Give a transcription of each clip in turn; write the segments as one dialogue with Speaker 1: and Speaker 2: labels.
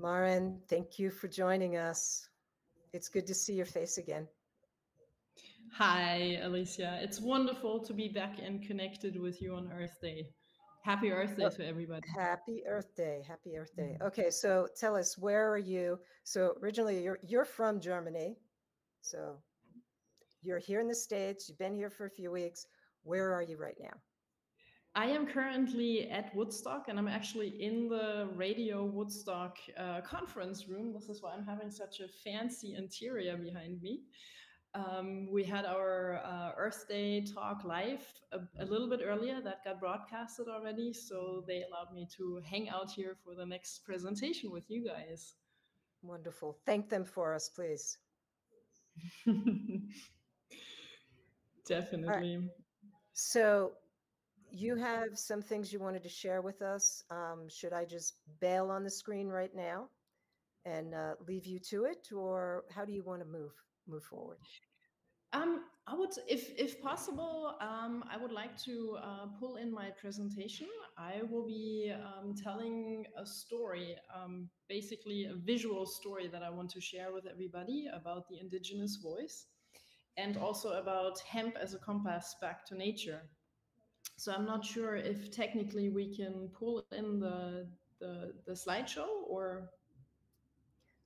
Speaker 1: Maren, thank you for joining us. It's good to see your face again.
Speaker 2: Hi, Alicia. It's wonderful to be back and connected with you on Earth Day. Happy Earth Day to everybody.
Speaker 1: Happy Earth Day. Happy Earth Day. Mm-hmm. Okay, so tell us where are you? So originally you're you're from Germany. So you're here in the States, you've been here for a few weeks. Where are you right now?
Speaker 2: I am currently at Woodstock and I'm actually in the Radio Woodstock uh, conference room. This is why I'm having such a fancy interior behind me. Um, we had our uh, Earth Day talk live a, a, little bit earlier. That got broadcasted already. So they allowed me to hang out here for the next presentation with you guys.
Speaker 1: Wonderful. Thank them for us, please.
Speaker 2: Definitely. Right.
Speaker 1: So you have some things you wanted to share with us. Um, should I just bail on the screen right now and uh, leave you to it, or how do you want to move move forward?
Speaker 2: Um, I would, if if possible, um, I would like to uh, pull in my presentation. I will be um, telling a story, um, basically a visual story that I want to share with everybody about the indigenous voice, and also about hemp as a compass back to nature. So I'm not sure if technically we can pull in the the, the slideshow or.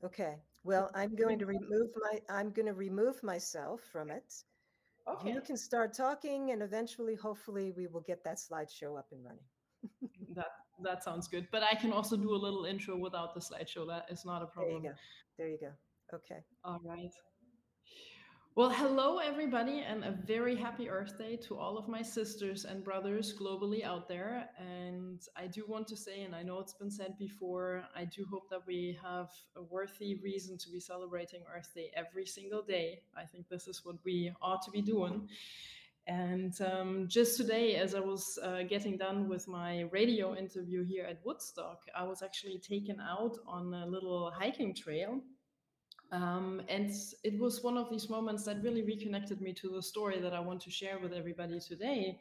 Speaker 1: Okay. Well, I'm going to remove my I'm going to remove myself from it. Okay. You can start talking, and eventually, hopefully, we will get that slideshow up and running.
Speaker 2: that that sounds good. But I can also do a little intro without the slideshow. That is not a problem.
Speaker 1: There you go. There you go. Okay.
Speaker 2: All right. Well, hello, everybody, and a very happy Earth Day to all of my sisters and brothers globally out there. And I do want to say, and I know it's been said before, I do hope that we have a worthy reason to be celebrating Earth Day every single day. I think this is what we ought to be doing. And um, just today, as I was uh, getting done with my radio interview here at Woodstock, I was actually taken out on a little hiking trail um, and it was one of these moments that really reconnected me to the story that I want to share with everybody today,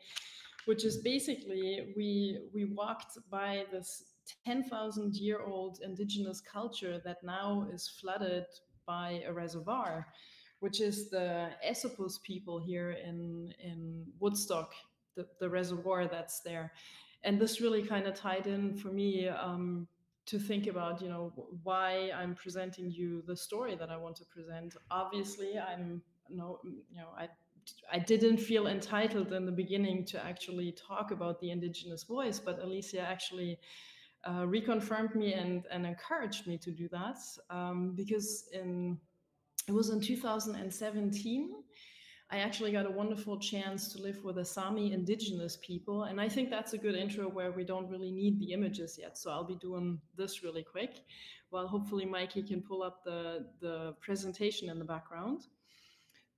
Speaker 2: which is basically we we walked by this 10,000 year old indigenous culture that now is flooded by a reservoir, which is the Esopus people here in in Woodstock, the, the reservoir that's there. And this really kind of tied in for me um, to think about you know why i'm presenting you the story that i want to present. Obviously i'm no you know i i didn't feel entitled in the beginning to actually talk about the indigenous voice but alicia actually uh, reconfirmed me and and encouraged me to do that um, because in it was in 2017 I actually got a wonderful chance to live with the Sami indigenous people. And I think that's a good intro where we don't really need the images yet. So I'll be doing this really quick while hopefully Mikey can pull up the, the presentation in the background.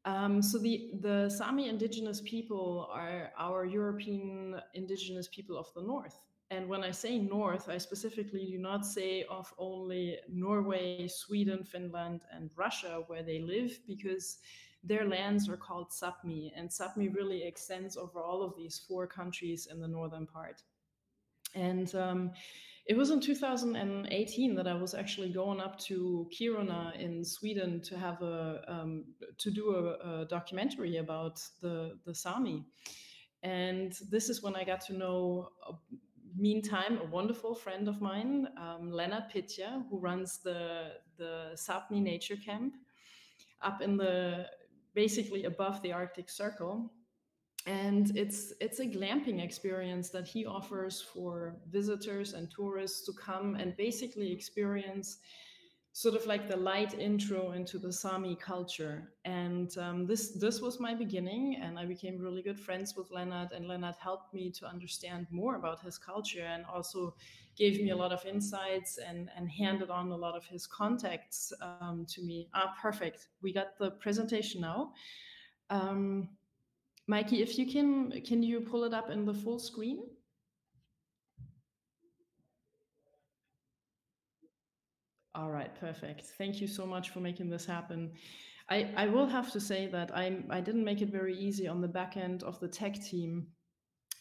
Speaker 2: Um, so the, the Sami indigenous people are our European indigenous people of the North. And when I say North, I specifically do not say of only Norway, Sweden, Finland, and Russia where they live, because their lands are called Sapmi, and Sapmi really extends over all of these four countries in the northern part. And um, it was in 2018 that I was actually going up to Kiruna in Sweden to have a um, to do a, a, documentary about the the Sami. And this is when I got to know. Meantime, a wonderful friend of mine, um, Lennart Pitja, who runs the the Sapmi Nature Camp up in the basically above the Arctic Circle. And it's it's a glamping experience that he offers for visitors and tourists to come and basically experience sort of like the light intro into the Sami culture. And um, this this was my beginning, and I became really good friends with Lennart, And Lennart helped me to understand more about his culture, and also gave me a lot of insights and and handed on a lot of his contacts um, to me. Ah, perfect. We got the presentation now. Um, Mikey, if you can, can you pull it up in the full screen? All right, perfect. Thank you so much for making this happen. I, I will have to say that I I didn't make it very easy on the back end of the tech team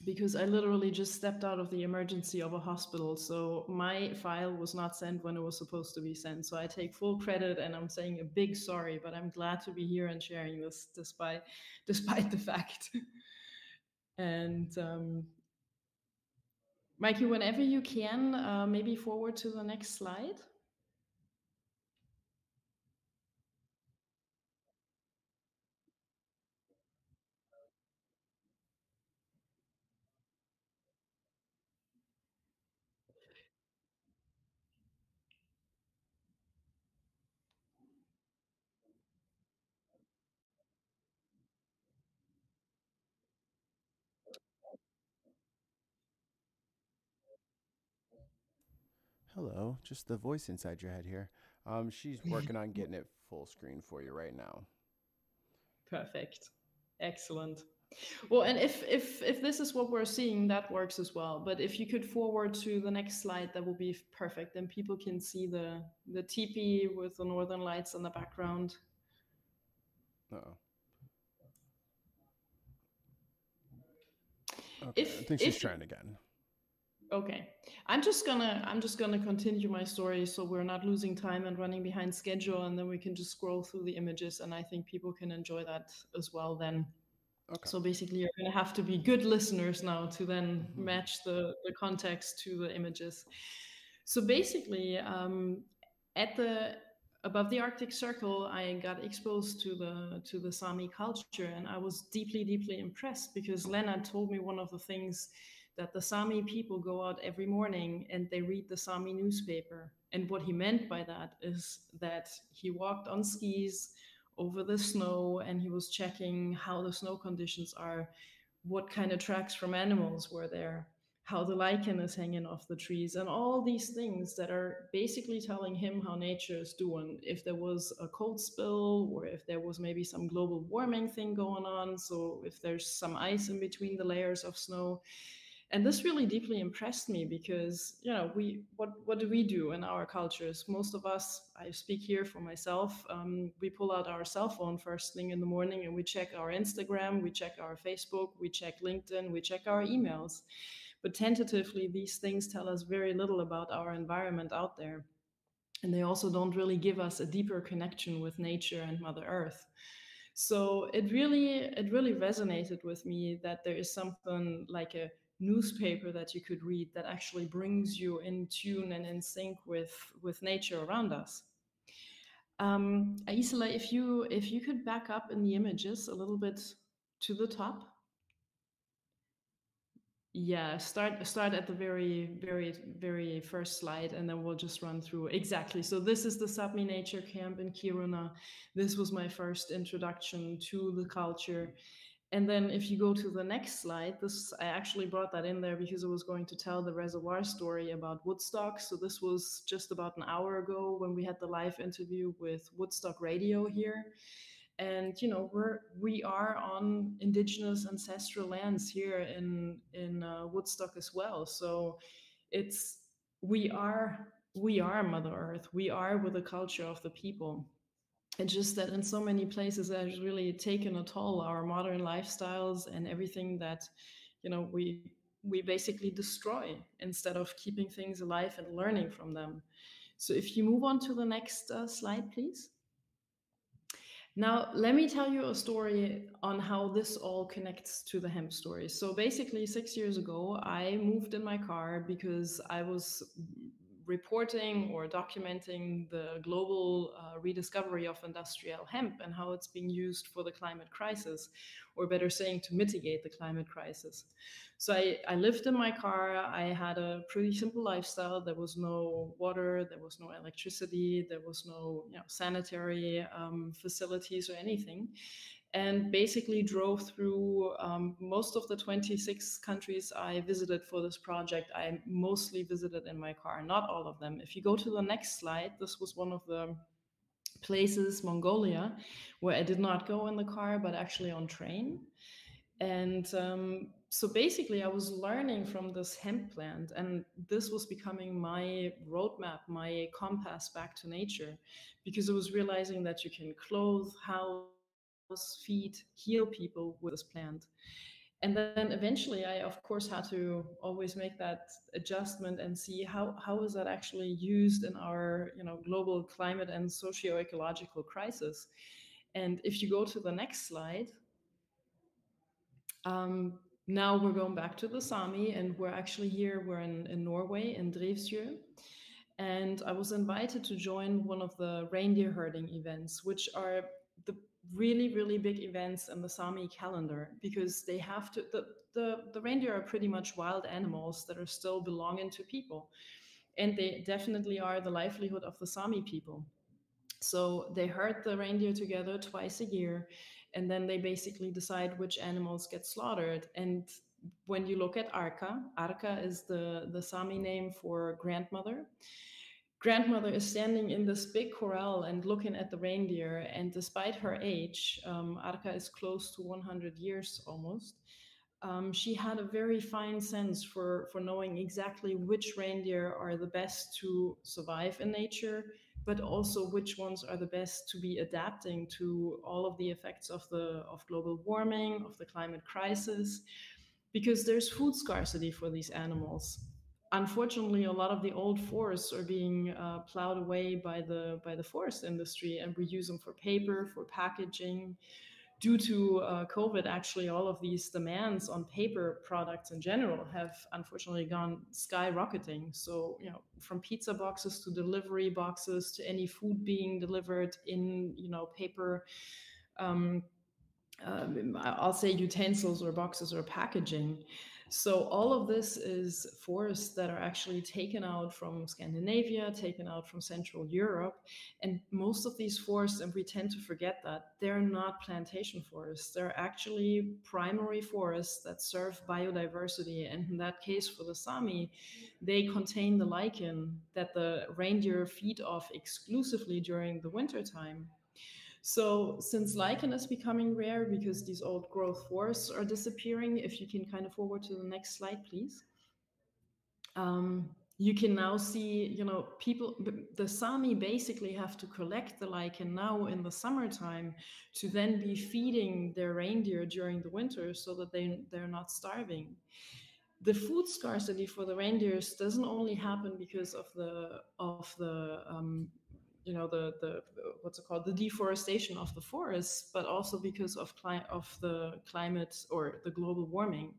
Speaker 2: because I literally just stepped out of the emergency of a hospital. So my file was not sent when it was supposed to be sent. So I take full credit and I'm saying a big sorry, but I'm glad to be here and sharing this despite despite the fact. and um, Mikey, whenever you can, uh, maybe forward to the next slide.
Speaker 3: Hello, just the voice inside your head here. Um, she's working on getting it full screen for you right now.
Speaker 2: Perfect. Excellent. Well, and if if if this is what we're seeing, that works as well. But if you could forward to the next slide, that will be perfect. Then people can see the the teepee with the northern lights in the background.
Speaker 3: Uh oh. Okay,
Speaker 2: If-
Speaker 3: I think she's
Speaker 2: if-
Speaker 3: trying again.
Speaker 2: Okay. I'm just gonna I'm just gonna continue my story so we're not losing time and running behind schedule and then we can just scroll through the images and I think people can enjoy that as well then.
Speaker 3: Okay.
Speaker 2: So basically you're gonna have to be good listeners now to then
Speaker 3: Mhm.
Speaker 2: match the, the context to the images. So basically, um, at the above the Arctic Circle, I got exposed to the to the Sami culture, and I was deeply, deeply impressed because Lena told me one of the things that the Sami people go out every morning and they read the Sami newspaper. And what he meant by that is that he walked on skis over the snow and he was checking how the snow conditions are, what kind of tracks from animals were there, how the lichen is hanging off the trees, and all these things that are basically telling him how nature is doing. If there was a cold spill, or if there was maybe some global warming thing going on, so if there's some ice in between the layers of snow. And this really deeply impressed me because, you know, we what what do we do in our cultures? Most of us, I speak here for myself, um, we pull out our cell phone first thing in the morning and we check our Instagram, we check our Facebook, we check LinkedIn, we check our emails. But tentatively, these things tell us very little about our environment out there. And they also don't really give us a deeper connection with nature and Mother Earth. So it really, it really resonated with me that there is something like a newspaper that you could read that actually brings you in tune and in sync with with nature around us. Um, Isla, if you if you could back up in the images a little bit to the top. Yeah, start start at the very very very first slide, and then we'll just run through exactly. So this is the Sapmi Nature Camp in Kiruna. This was my first introduction to the culture. And then if you go to the next slide, this I actually brought that in there because I was going to tell the reservoir story about Woodstock. So this was just about an hour ago when we had the live interview with Woodstock Radio here. And you know we're we are on indigenous ancestral lands here in in uh, Woodstock as well. So it's we are we are Mother Earth. We are with the culture of the people it's just that in so many places it has really taken a toll our modern lifestyles and everything that you know we we basically destroy instead of keeping things alive and learning from them. So if you move on to the next uh, slide please. Now let me tell you a story on how this all connects to the hemp story. So basically six years ago i moved in my car because i was reporting or documenting the global uh, rediscovery of industrial hemp and how it's being used for the climate crisis, or better saying, to mitigate the climate crisis. So I, I lived in my car. I had a pretty simple lifestyle. There was no water, there was no electricity, there was no you know, sanitary um, facilities or anything and basically drove through um, most of the 26 countries I visited for this project. I mostly visited in my car, not all of them. If you go to the next slide, this was one of the places, Mongolia, where I did not go in the car, but actually on train. And um, so basically, I was learning from this hemp plant, and this was becoming my roadmap, my compass back to nature, because I was realizing that you can clothe, house, feed, heal people with this plant. and then eventually i of course had to always make that adjustment and see how how is that actually used in our you know global climate and socio-ecological crisis and if you go to the next slide um, now we're going back to the Sami, and we're actually here. We're in, in Norway, in Drevsjö. And I was invited to join one of the reindeer herding events, which are the really, really big events in the Sami calendar because they have to, the, the, the reindeer are pretty much wild animals that are still belonging to people. And they definitely are the livelihood of the Sami people. So they herd the reindeer together twice a year and then they basically decide which animals get slaughtered and when you look at arka arka is the the sami name for grandmother grandmother is standing in this big corral and looking at the reindeer and despite her age um, arka is close to 100 years almost um, she had a very fine sense for for knowing exactly which reindeer are the best to survive in nature but also which ones are the best to be adapting to all of the effects of the of global warming, of the climate crisis, because there's food scarcity for these animals. Unfortunately, a lot of the old forests are being uh, plowed away by the by the forest industry, and we use them for paper, for packaging, due to uh, COVID, actually, all of these demands on paper products in general have unfortunately gone skyrocketing. So, you know, from pizza boxes to delivery boxes to any food being delivered in, you know, paper. Um, um, I'll say utensils or boxes or packaging. So all of this is forests that are actually taken out from Scandinavia, taken out from Central Europe. And most of these forests, and we tend to forget that, they're not plantation forests. They're actually primary forests that serve biodiversity. And in that case, for the Sami, they contain the lichen that the reindeer feed off exclusively during the wintertime. So since lichen is becoming rare because these old growth forests are disappearing, if you can kind of forward to the next slide, please. Um, you can now see, you know, people, the Sami basically have to collect the lichen now in the summertime to then be feeding their reindeer during the winter so that they, they're not starving. The food scarcity for the reindeers doesn't only happen because of the, of the um, you know the the what's it called? The deforestation of the forests but also because of cli- of the climate or the global warming.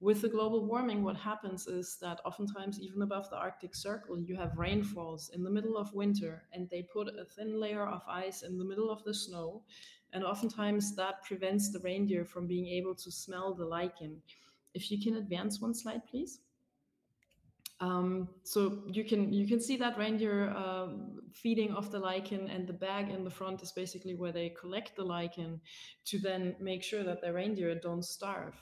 Speaker 2: With the global warming what happens is that oftentimes even above the arctic circle you have rainfalls in the middle of winter and they put a thin layer of ice in the middle of the snow and oftentimes that prevents the reindeer from being able to smell the lichen. If you can advance one slide please um, so you can you can see that reindeer uh, feeding off the lichen, and the bag in the front is basically where they collect the lichen to then make sure that the reindeer don't starve.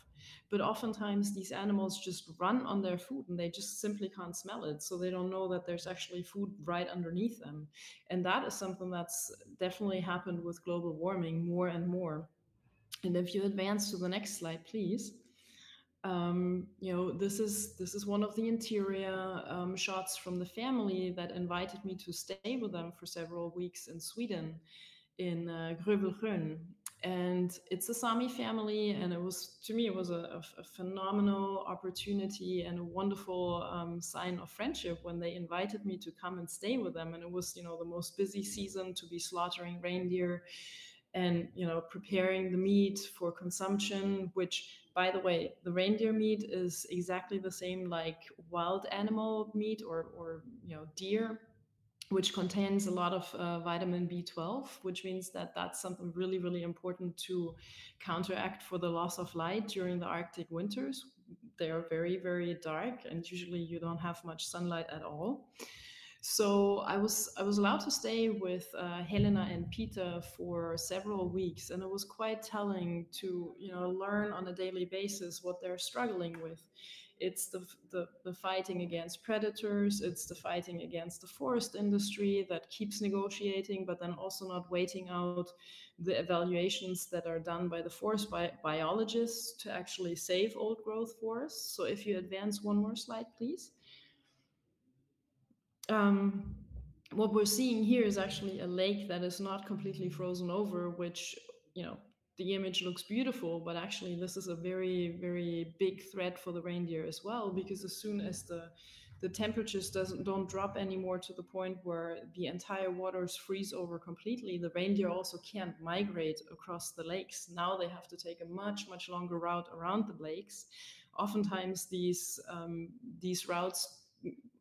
Speaker 2: But oftentimes these animals just run on their food and they just simply can't smell it, so they don't know that there's actually food right underneath them. And that is something that's definitely happened with global warming more and more. And if you advance to the next slide, please um, you know this is this is one of the interior um, shots from the family that invited me to stay with them for several weeks in Sweden in uh, and it's a Sami family and it was to me it was a, a phenomenal opportunity and a wonderful um, sign of friendship when they invited me to come and stay with them. And it was you know the most busy season to be slaughtering reindeer and you know preparing the meat for consumption which by the way, the reindeer meat is exactly the same like wild animal meat or, or you know, deer, which contains a lot of uh, vitamin B12, which means that that's something really, really important to counteract for the loss of light during the Arctic winters. They are very, very dark, and usually you don't have much sunlight at all. So I was I was allowed to stay with uh, Helena and Peter for several weeks, and it was quite telling to you know learn on a daily basis what they're struggling with. It's the, the, the fighting against predators. It's the fighting against the forest industry that keeps negotiating, but then also not waiting out the evaluations that are done by the forest bi- biologists to actually save old growth forests. So if you advance one more slide, please um, what we're seeing here is actually a lake that is not completely frozen over, which you know the image looks beautiful, but actually this is a very, very big threat for the reindeer as well, because as soon as the the temperatures doesn't don't drop anymore to the point where the entire waters freeze over completely the reindeer also can't migrate across the lakes. Now they have to take a much much longer route around the lakes. Oftentimes these um, these routes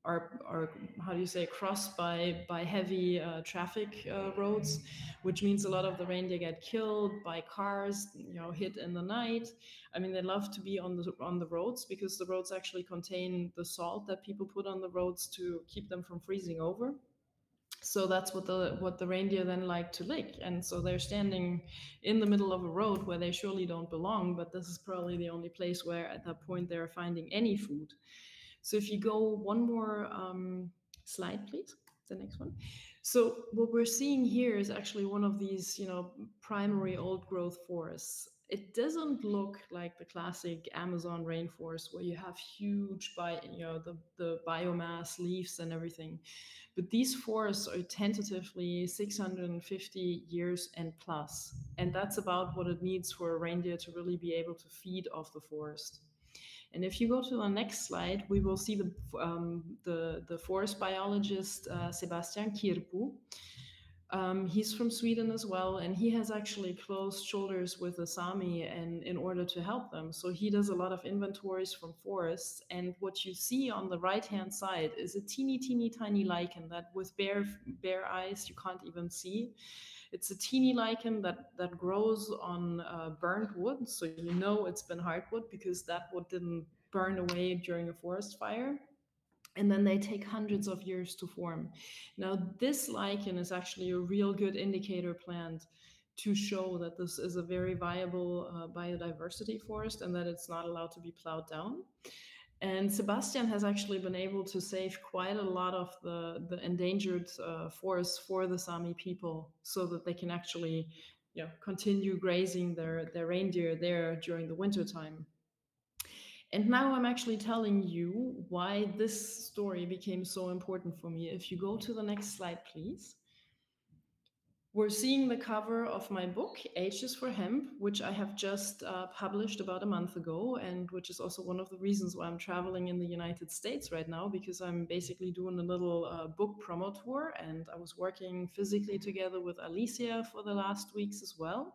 Speaker 2: are, are how do you say crossed by by heavy uh, traffic uh, roads which means a lot of the reindeer get killed by cars you know hit in the night. I mean they love to be on the on the roads because the roads actually contain the salt that people put on the roads to keep them from freezing over. So that's what the what the reindeer then like to lick. And so they're standing in the middle of a road where they surely don't belong but this is probably the only place where at that point they're finding any food so if you go one more um, slide, please, the next one. So what we're seeing here is actually one of these, you know, primary old growth forests. It doesn't look like the classic Amazon rainforest where you have huge, you know, the, the biomass, leaves and everything. But these forests are tentatively 650 years and plus. And that's about what it needs for a reindeer to really be able to feed off the forest. And if you go to the next slide, we will see the, um, the, the, forest biologist uh, Sebastian Kirppu. Um, he's from Sweden as well, and he has actually closed shoulders with the Sami and in order to help them. So he does a lot of inventories from forests. And what you see on the right hand side is a teeny, teeny, tiny lichen that with bare bare eyes you can't even see. It's a teeny lichen that, that grows on uh, burned wood. So you know it's been hardwood because that wood didn't burn away during a forest fire. And then they take hundreds of years to form. Now, this lichen is actually a real good indicator plant to show that this is a very viable uh, biodiversity forest and that it's not allowed to be plowed down. And Sebastian has actually been able to save quite a lot of the, the endangered uh, forests for the Sami people so that they can actually you know, continue grazing their, their reindeer there during the winter time. And now I'm actually telling you why this story became so important for me. If you go to the next slide, please we're seeing the cover of my book, H is for Hemp, which I have just uh, published about a month ago, and which is also one of the reasons why I'm traveling in the United States right now, because I'm basically doing a little uh, book promo tour, and I was working physically together with Alicia for the last weeks as well.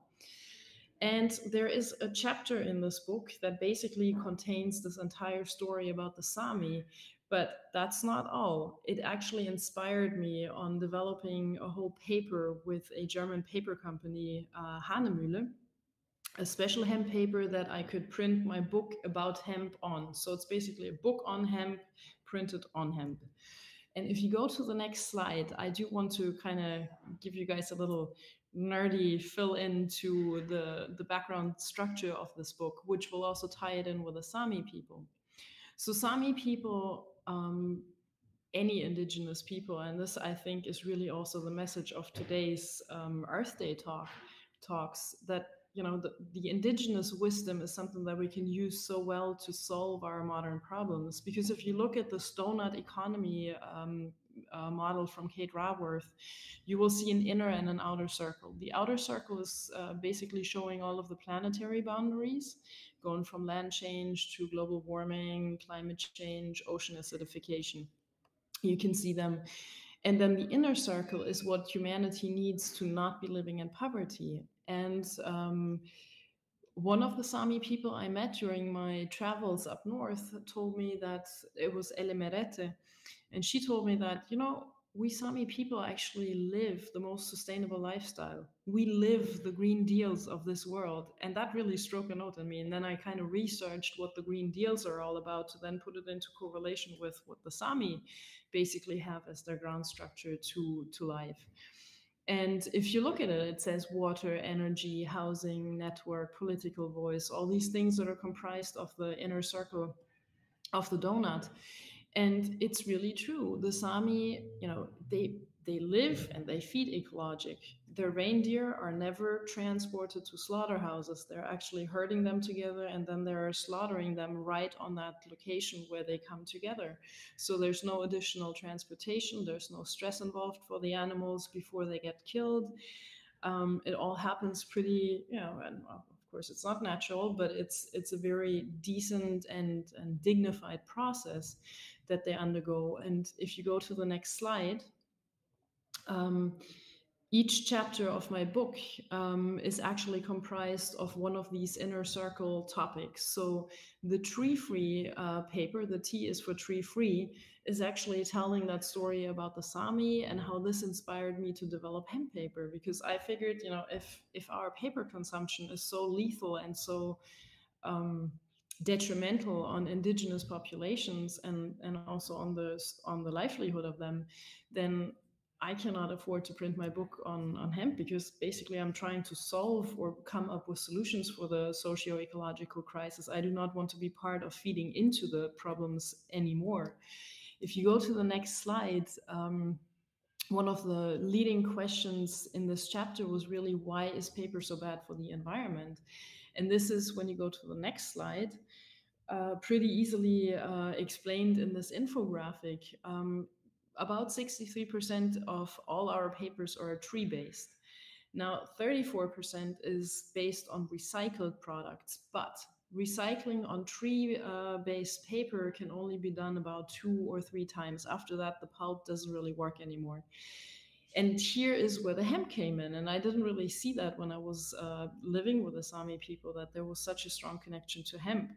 Speaker 2: And there is a chapter in this book that basically contains this entire story about the Sami, but that's not all. It actually inspired me on developing a whole paper with a German paper company, uh, a special hemp paper that I could print my book about hemp on. So it's basically a book on hemp printed on hemp. And if you go to the next slide, I do want to kind of give you guys a little nerdy fill into the, the background structure of this book, which will also tie it in with the Sami people. So Sami people um, any indigenous people. And this, I think, is really also the message of today's um, Earth Day talk talks that you know the, the indigenous wisdom is something that we can use so well to solve our modern problems because if you look at the donut economy um, uh, model from kate raworth you will see an inner and an outer circle the outer circle is uh, basically showing all of the planetary boundaries going from land change to global warming, climate change, ocean acidification. You can see them. And then the inner circle is what humanity needs to not be living in poverty. And um, one of the Sami people I met during my travels up north told me that it was Elemerete. And she told me that, you know, we Sami people actually live the most sustainable lifestyle. We live the green deals of this world. And that really struck a note in me. And then I kind of researched what the green deals are all about to then put it into correlation with what the Sami basically have as their ground structure to, to life. And if you look at it, it says water, energy, housing, network, political voice, all these things that are comprised of the inner circle of the donut and it's really true the sami you know they they live and they feed ecologic. Their reindeer are never transported to slaughterhouses. They're actually herding them together and then they're slaughtering them right on that location where they come together. So there's no additional transportation. There's no stress involved for the animals before they get killed. Um, it all happens pretty, you know, and of course it's not natural, but it's it's a very decent and, and dignified process that they undergo. And if you go to the next slide, um, each chapter of my book um, is actually comprised of one of these inner circle topics. So the tree free uh, paper, the T is for tree free, is actually telling that story about the Sami and how this inspired me to develop hemp paper. Because I figured, you know, if if our paper consumption is so lethal and so um, detrimental on indigenous populations and and also on the on the livelihood of them, then I cannot afford to print my book on, on hemp because basically I'm trying to solve or come up with solutions for the socio ecological crisis. I do not want to be part of feeding into the problems anymore. If you go to the next slide, um, one of the leading questions in this chapter was really why is paper so bad for the environment? And this is when you go to the next slide. Uh, pretty easily uh, explained in this infographic. Um, about 63% of all our papers are tree based. Now, 34% is based on recycled products, but recycling on tree uh, based paper can only be done about two or three times. After that, the pulp doesn't really work anymore. And here is where the hemp came in. And I didn't really see that when I was uh, living with the Sami people, that there was such a strong connection to hemp.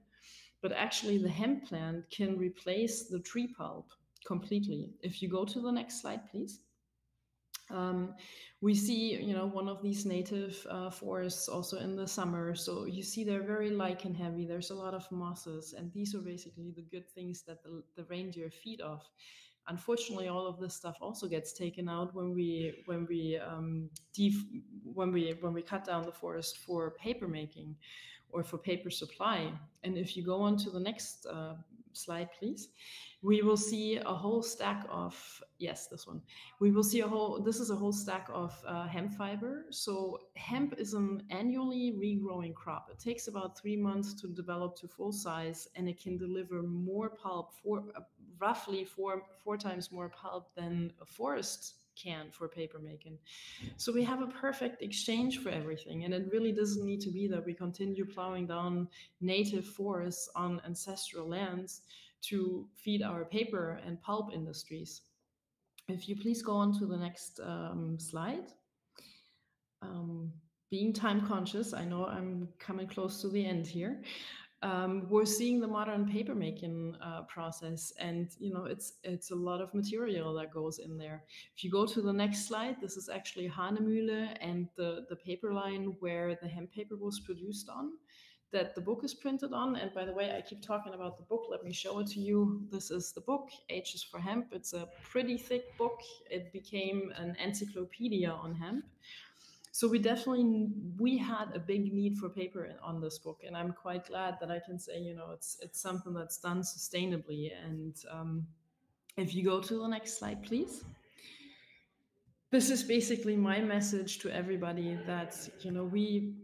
Speaker 2: But actually, the hemp plant can replace the tree pulp completely. If you go to the next slide, please. Um, we see, you know, one of these native uh, forests also in the summer. So you see they're very lichen heavy. There's a lot of mosses, and these are basically the good things that the, the reindeer feed off. Unfortunately, all of this stuff also gets taken out when we when we um, when we when we cut down the forest for paper making or for paper supply. And if you go on to the next uh, slide, please, we will see a whole stack of yes this one we will see a whole this is a whole stack of uh, hemp fiber so hemp is an annually regrowing crop it takes about three months to develop to full size and it can deliver more pulp for uh, roughly four four times more pulp than a forest can for paper making. So we have a perfect exchange for everything. And it really doesn't need to be that we continue plowing down native forests on ancestral lands to feed our paper and pulp industries. If you please go on to the next um, slide. Um, being time conscious, I know I'm coming close to the end here. Um, we're seeing the modern paper making uh, process, and you know it's it's a lot of material that goes in there. If you go to the next slide, this is actually Hahnemühle and the the paper line where the hemp paper was produced on that the book is printed on. And by the way, I keep talking about the book. Let me show it to you. This is the book, H is for hemp. It's a pretty thick book. It became an encyclopedia on hemp. So we definitely we had a big need for paper on this book, and I'm quite glad that I can say you know it's it's something that's done sustainably. And um, if you go to the next slide, please this is basically my message to everybody that you know we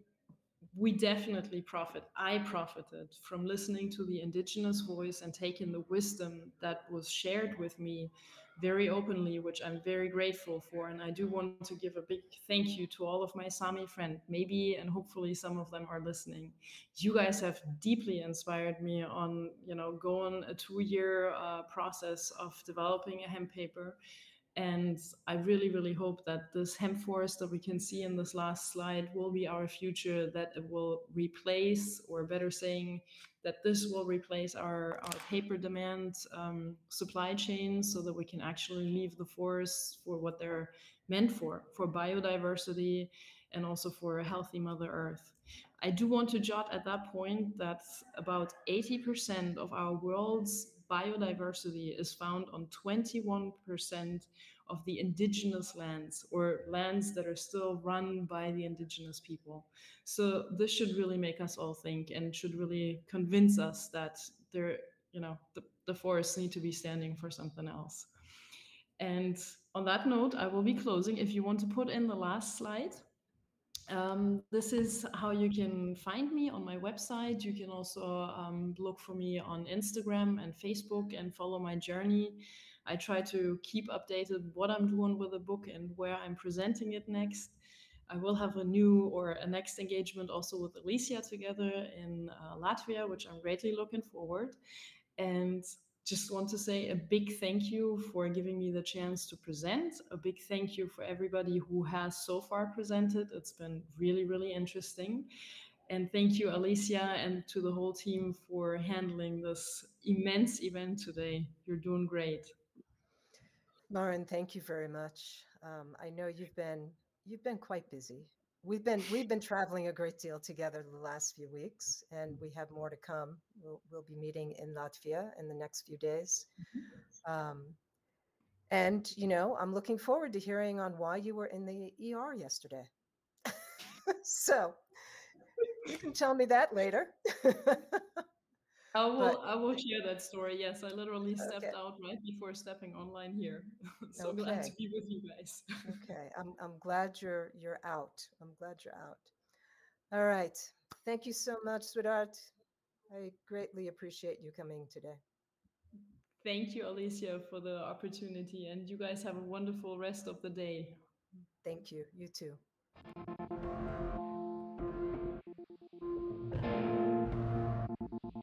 Speaker 2: we definitely profit. I profited from listening to the indigenous voice and taking the wisdom that was shared with me very openly, which I'm very grateful for. And I do want to give a big thank you to all of my Sami friends. Maybe and hopefully some of them are listening. You guys have deeply inspired me on, you know, going a two-year uh, process of developing a hemp paper and I really, really hope that this hemp forest that we can see in this last slide will be our future, that it will replace, or better saying, that this will replace our, our paper demand um, supply chain so that we can actually leave the forests for what they're meant for, for biodiversity and also for a healthy Mother Earth. I do want to jot at that point that about 80% of our world's biodiversity is found on 21% of the indigenous lands or lands that are still run by the indigenous people. So this should really make us all think and should really convince us that there, you know, the, the forests need to be standing for something else. And on that note, I will be closing. If you want to put in the last slide. Um, this is how you can find me on my website. You can also um, look for me on Instagram and Facebook and follow my journey. I try to keep updated what I'm doing with the book and where I'm presenting it next. I will have a new or a next engagement also with Alicia together in uh, Latvia, which I'm greatly looking forward. And just want to say a big thank you for giving me the chance to present. A big thank you for everybody who has so far presented. It's been really, really interesting. And thank you, Alicia, and to the whole team for handling this immense event today. You're doing great.
Speaker 1: Lauren, thank you very much. Um, I know you've been you've been quite busy. We've been we've been traveling a great deal together the last few weeks, and we have more to come. We'll, we'll be meeting in Latvia in the next few days. Mm-hmm. Um, and you know, I'm looking forward to hearing on why you were in the ER yesterday. so you can tell me that later.
Speaker 2: I will. But, I will share that story. Yes, I literally stepped okay. out right before stepping online here. so okay. glad to be with you guys.
Speaker 1: okay, I'm. I'm glad you're. You're out. I'm glad you're out. All right. Thank you so much, sweetheart. I greatly appreciate you coming today.
Speaker 2: Thank you, Alicia, for the opportunity, and you guys have a wonderful rest of the day.
Speaker 1: Thank you. You too. Thank you.